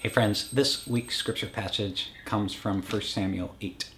Hey, friends, this week's scripture passage comes from 1 Samuel 8.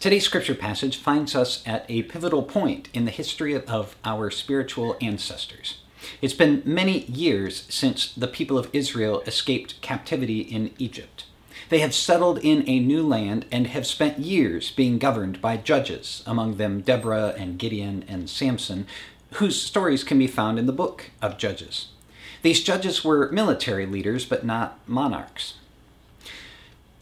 Today's scripture passage finds us at a pivotal point in the history of our spiritual ancestors. It's been many years since the people of Israel escaped captivity in Egypt. They have settled in a new land and have spent years being governed by judges, among them Deborah and Gideon and Samson, whose stories can be found in the book of Judges. These judges were military leaders, but not monarchs.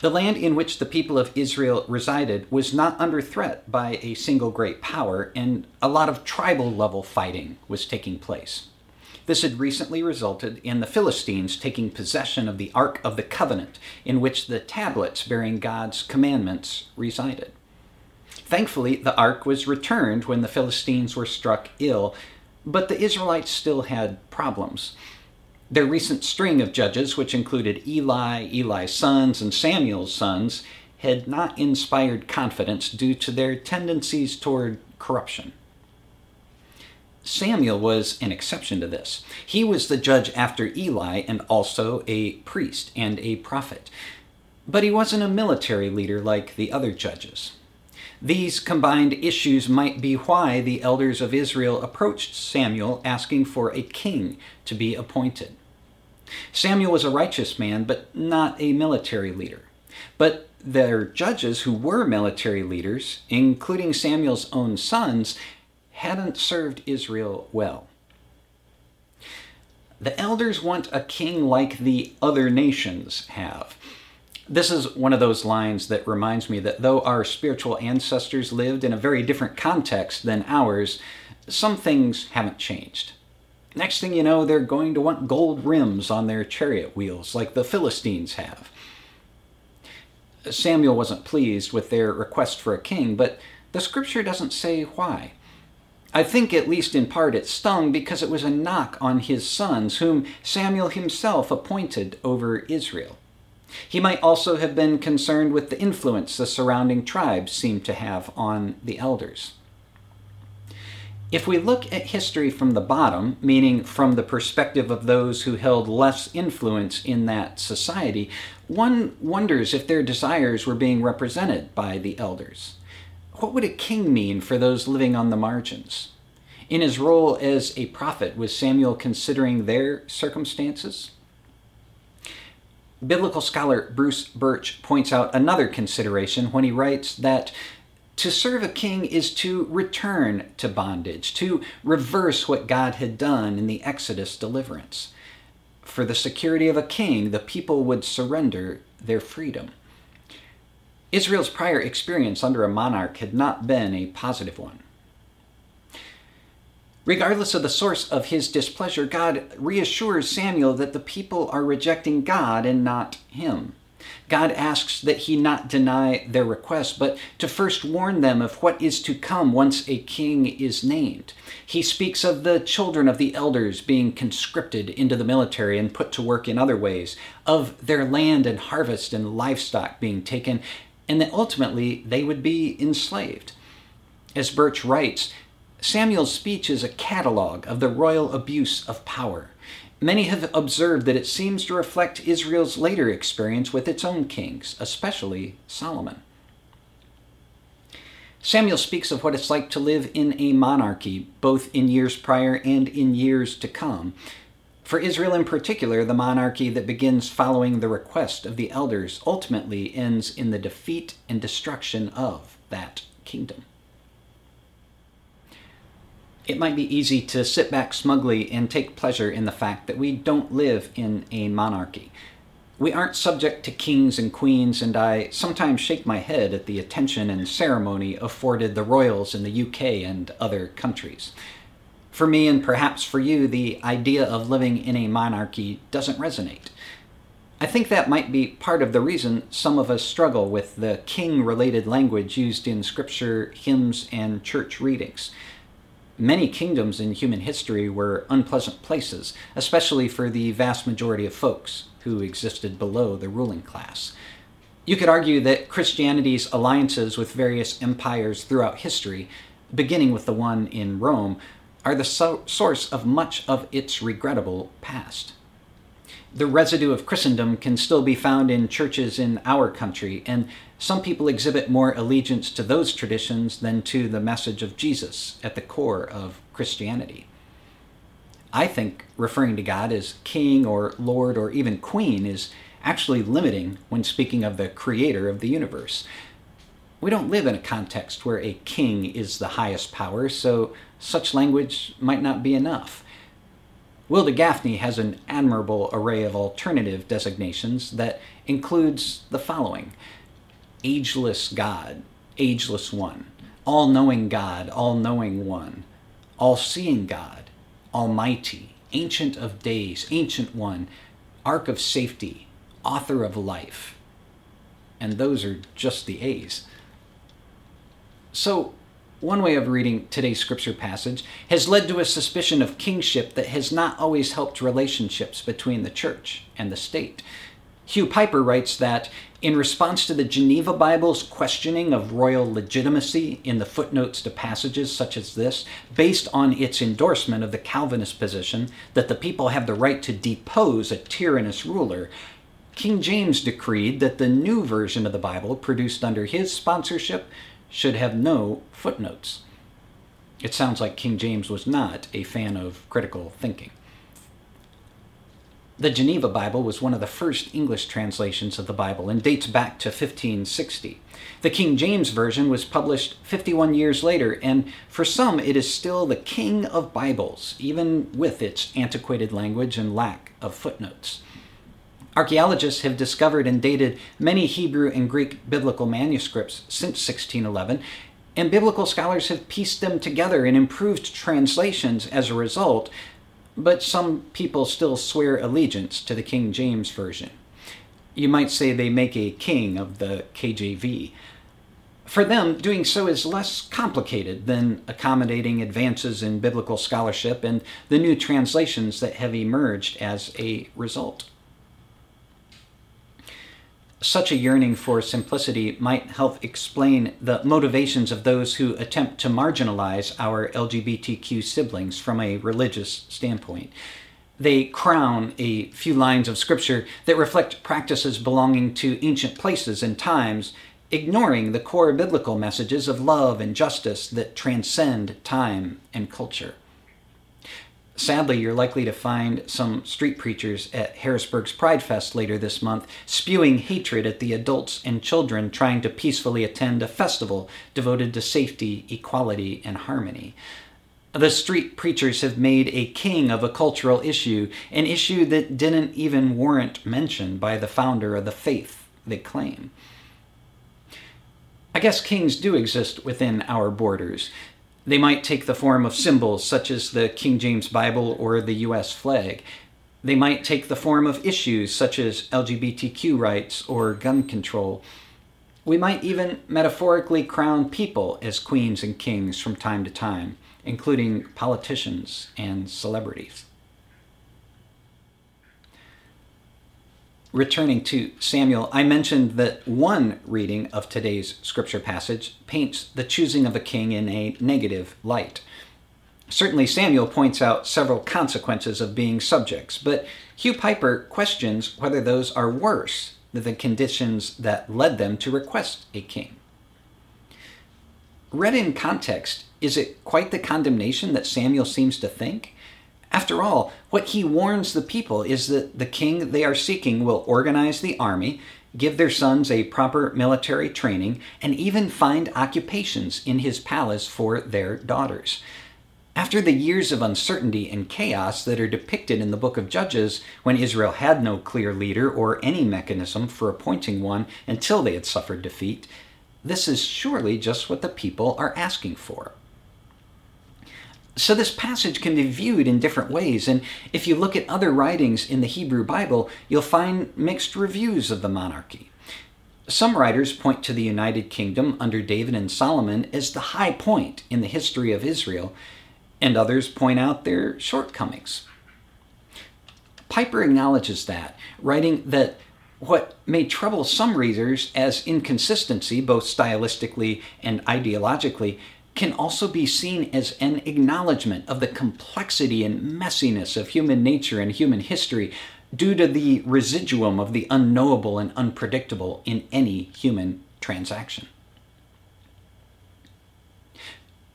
The land in which the people of Israel resided was not under threat by a single great power, and a lot of tribal level fighting was taking place. This had recently resulted in the Philistines taking possession of the Ark of the Covenant, in which the tablets bearing God's commandments resided. Thankfully, the Ark was returned when the Philistines were struck ill, but the Israelites still had problems. Their recent string of judges, which included Eli, Eli's sons, and Samuel's sons, had not inspired confidence due to their tendencies toward corruption. Samuel was an exception to this. He was the judge after Eli and also a priest and a prophet. But he wasn't a military leader like the other judges. These combined issues might be why the elders of Israel approached Samuel asking for a king to be appointed. Samuel was a righteous man, but not a military leader. But their judges, who were military leaders, including Samuel's own sons, hadn't served Israel well. The elders want a king like the other nations have. This is one of those lines that reminds me that though our spiritual ancestors lived in a very different context than ours, some things haven't changed. Next thing you know, they're going to want gold rims on their chariot wheels, like the Philistines have. Samuel wasn't pleased with their request for a king, but the scripture doesn't say why. I think, at least in part, it stung because it was a knock on his sons, whom Samuel himself appointed over Israel. He might also have been concerned with the influence the surrounding tribes seemed to have on the elders. If we look at history from the bottom, meaning from the perspective of those who held less influence in that society, one wonders if their desires were being represented by the elders. What would a king mean for those living on the margins? In his role as a prophet, was Samuel considering their circumstances? Biblical scholar Bruce Birch points out another consideration when he writes that to serve a king is to return to bondage, to reverse what God had done in the Exodus deliverance. For the security of a king, the people would surrender their freedom. Israel's prior experience under a monarch had not been a positive one. Regardless of the source of his displeasure, God reassures Samuel that the people are rejecting God and not him. God asks that he not deny their request, but to first warn them of what is to come once a king is named. He speaks of the children of the elders being conscripted into the military and put to work in other ways, of their land and harvest and livestock being taken, and that ultimately they would be enslaved. As Birch writes, Samuel's speech is a catalog of the royal abuse of power. Many have observed that it seems to reflect Israel's later experience with its own kings, especially Solomon. Samuel speaks of what it's like to live in a monarchy, both in years prior and in years to come. For Israel in particular, the monarchy that begins following the request of the elders ultimately ends in the defeat and destruction of that kingdom it might be easy to sit back smugly and take pleasure in the fact that we don't live in a monarchy. We aren't subject to kings and queens, and I sometimes shake my head at the attention and ceremony afforded the royals in the UK and other countries. For me, and perhaps for you, the idea of living in a monarchy doesn't resonate. I think that might be part of the reason some of us struggle with the king related language used in scripture, hymns, and church readings. Many kingdoms in human history were unpleasant places, especially for the vast majority of folks who existed below the ruling class. You could argue that Christianity's alliances with various empires throughout history, beginning with the one in Rome, are the so- source of much of its regrettable past. The residue of Christendom can still be found in churches in our country, and some people exhibit more allegiance to those traditions than to the message of Jesus at the core of Christianity. I think referring to God as King or Lord or even Queen is actually limiting when speaking of the Creator of the universe. We don't live in a context where a king is the highest power, so such language might not be enough. Wilda Gafney has an admirable array of alternative designations that includes the following Ageless God, Ageless One, All Knowing God, All Knowing One, All Seeing God, Almighty, Ancient of Days, Ancient One, Ark of Safety, Author of Life. And those are just the A's. So, one way of reading today's scripture passage has led to a suspicion of kingship that has not always helped relationships between the church and the state. Hugh Pyper writes that in response to the Geneva Bible's questioning of royal legitimacy in the footnotes to passages such as this, based on its endorsement of the Calvinist position that the people have the right to depose a tyrannous ruler, King James decreed that the new version of the Bible, produced under his sponsorship, should have no footnotes. It sounds like King James was not a fan of critical thinking. The Geneva Bible was one of the first English translations of the Bible and dates back to 1560. The King James Version was published 51 years later, and for some it is still the king of Bibles, even with its antiquated language and lack of footnotes. Archaeologists have discovered and dated many Hebrew and Greek biblical manuscripts since 1611, and biblical scholars have pieced them together in improved translations as a result, but some people still swear allegiance to the King James Version. You might say they make a king of the KJV. For them, doing so is less complicated than accommodating advances in biblical scholarship and the new translations that have emerged as a result such a yearning for simplicity might help explain the motivations of those who attempt to marginalize our LGBTQ siblings from a religious standpoint. They crown a few lines of scripture that reflect practices belonging to ancient places and times, ignoring the core biblical messages of love and justice that transcend time and culture. Sadly, you're likely to find some street preachers at Harrisburg's Pride Fest later this month spewing hatred at the adults and children trying to peacefully attend a festival devoted to safety, equality, and harmony. The street preachers have made a king of a cultural issue, an issue that didn't even warrant mention by the founder of the faith they claim. I guess kings do exist within our borders. They might take the form of symbols such as the King James Bible or the US flag. They might take the form of issues such as LGBTQ rights or gun control. We might even metaphorically crown people as queens and kings from time to time, including politicians and celebrities. Returning to Samuel, I mentioned that one reading of today's scripture passage paints the choosing of a king in a negative light. Certainly, Samuel points out several consequences of being subjects, but Hugh Pyper questions whether those are worse than the conditions that led them to request a king. Read in context, is it quite the condemnation that Samuel seems to think? After all, what he warns the people is that the king they are seeking will organize the army, give their sons a proper military training, and even find occupations in his palace for their daughters. After the years of uncertainty and chaos that are depicted in the book of Judges, when Israel had no clear leader or any mechanism for appointing one until they had suffered defeat, this is surely just what the people are asking for. So, this passage can be viewed in different ways, and if you look at other writings in the Hebrew Bible, you'll find mixed reviews of the monarchy. Some writers point to the United Kingdom under David and Solomon as the high point in the history of Israel, and others point out their shortcomings. Pyper acknowledges that, writing that what may trouble some readers as inconsistency, both stylistically and ideologically, can also be seen as an acknowledgement of the complexity and messiness of human nature and human history, due to the residuum of the unknowable and unpredictable in any human transaction.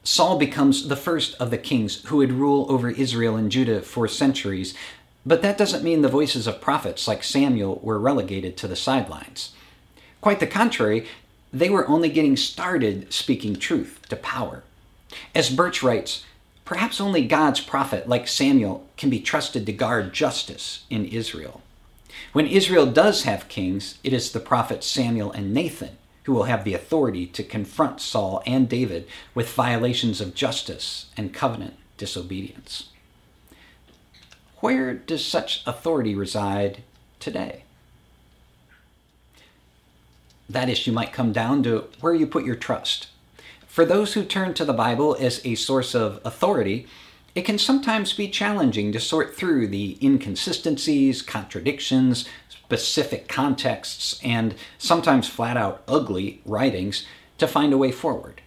Saul becomes the first of the kings who would rule over Israel and Judah for centuries, but that doesn't mean the voices of prophets like Samuel were relegated to the sidelines. Quite the contrary, they were only getting started speaking truth to power. As Birch writes, perhaps only God's prophet like Samuel can be trusted to guard justice in Israel. When Israel does have kings, it is the prophets Samuel and Nathan who will have the authority to confront Saul and David with violations of justice and covenant disobedience. Where does such authority reside today? That issue might come down to where you put your trust. For those who turn to the Bible as a source of authority, it can sometimes be challenging to sort through the inconsistencies, contradictions, specific contexts, and sometimes flat out ugly writings to find a way forward.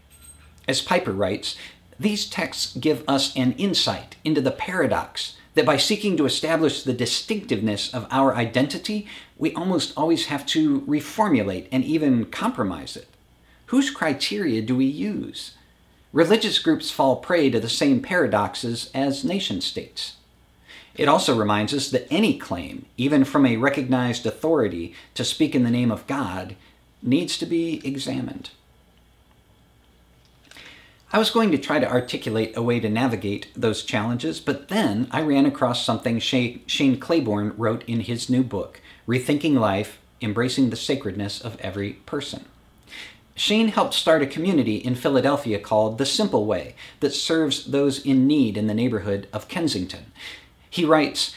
As Pyper writes, these texts give us an insight into the paradox that by seeking to establish the distinctiveness of our identity, we almost always have to reformulate and even compromise it. Whose criteria do we use? Religious groups fall prey to the same paradoxes as nation states. It also reminds us that any claim, even from a recognized authority, to speak in the name of God, needs to be examined. I was going to try to articulate a way to navigate those challenges, but then I ran across something Shane Claiborne wrote in his new book, Rethinking Life Embracing the Sacredness of Every Person. Shane helped start a community in Philadelphia called The Simple Way that serves those in need in the neighborhood of Kensington. He writes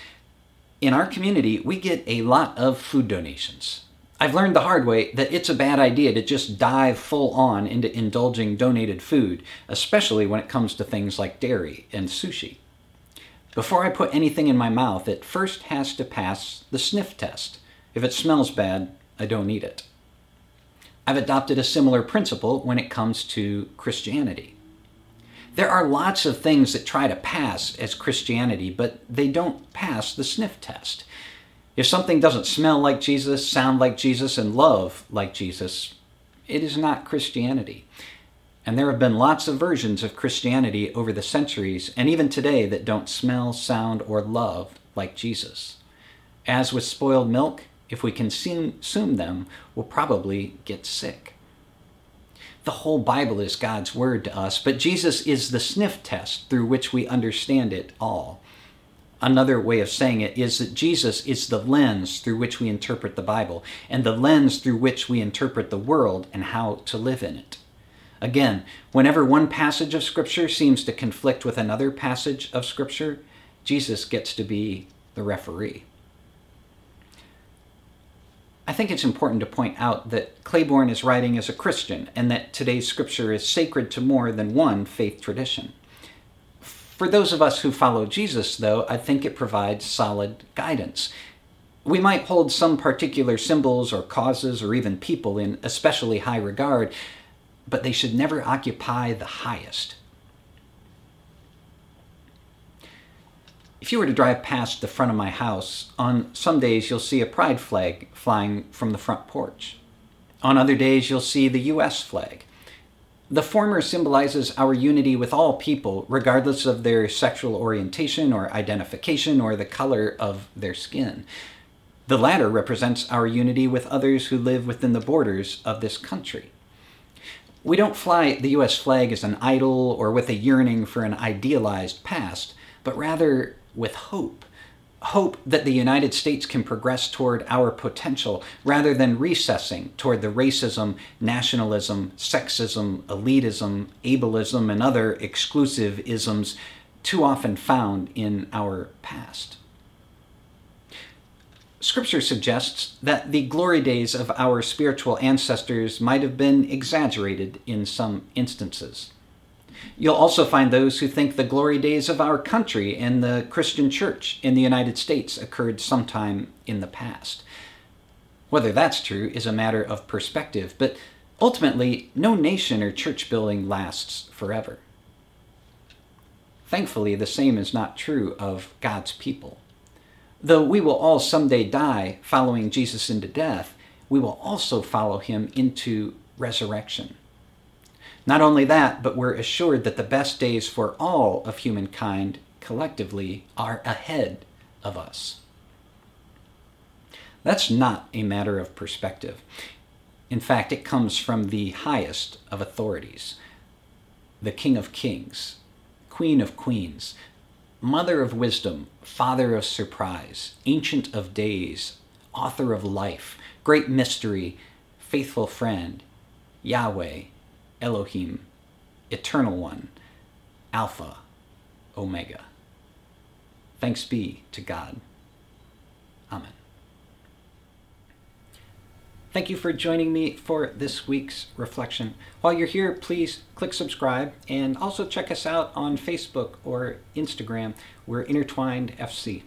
In our community, we get a lot of food donations. I've learned the hard way that it's a bad idea to just dive full on into indulging donated food, especially when it comes to things like dairy and sushi. Before I put anything in my mouth, it first has to pass the sniff test. If it smells bad, I don't eat it. I've adopted a similar principle when it comes to Christianity. There are lots of things that try to pass as Christianity, but they don't pass the sniff test. If something doesn't smell like Jesus, sound like Jesus, and love like Jesus, it is not Christianity. And there have been lots of versions of Christianity over the centuries, and even today, that don't smell, sound, or love like Jesus. As with spoiled milk, if we consume them, we'll probably get sick. The whole Bible is God's Word to us, but Jesus is the sniff test through which we understand it all. Another way of saying it is that Jesus is the lens through which we interpret the Bible, and the lens through which we interpret the world and how to live in it. Again, whenever one passage of Scripture seems to conflict with another passage of Scripture, Jesus gets to be the referee. I think it's important to point out that Claiborne is writing as a Christian and that today's scripture is sacred to more than one faith tradition. For those of us who follow Jesus, though, I think it provides solid guidance. We might hold some particular symbols or causes or even people in especially high regard, but they should never occupy the highest. If you were to drive past the front of my house, on some days you'll see a pride flag flying from the front porch. On other days you'll see the U.S. flag. The former symbolizes our unity with all people, regardless of their sexual orientation or identification or the color of their skin. The latter represents our unity with others who live within the borders of this country. We don't fly the US flag as an idol or with a yearning for an idealized past, but rather with hope. Hope that the United States can progress toward our potential rather than recessing toward the racism, nationalism, sexism, elitism, ableism, and other exclusive isms too often found in our past. Scripture suggests that the glory days of our spiritual ancestors might have been exaggerated in some instances. You'll also find those who think the glory days of our country and the Christian church in the United States occurred sometime in the past. Whether that's true is a matter of perspective, but ultimately, no nation or church building lasts forever. Thankfully, the same is not true of God's people. Though we will all someday die following Jesus into death, we will also follow him into resurrection. Not only that, but we're assured that the best days for all of humankind collectively are ahead of us. That's not a matter of perspective. In fact, it comes from the highest of authorities the King of Kings, Queen of Queens, Mother of Wisdom, Father of Surprise, Ancient of Days, Author of Life, Great Mystery, Faithful Friend, Yahweh, Elohim, Eternal One, Alpha, Omega. Thanks be to God. Amen. Thank you for joining me for this week's reflection. While you're here, please click subscribe and also check us out on Facebook or Instagram. We're Intertwined FC.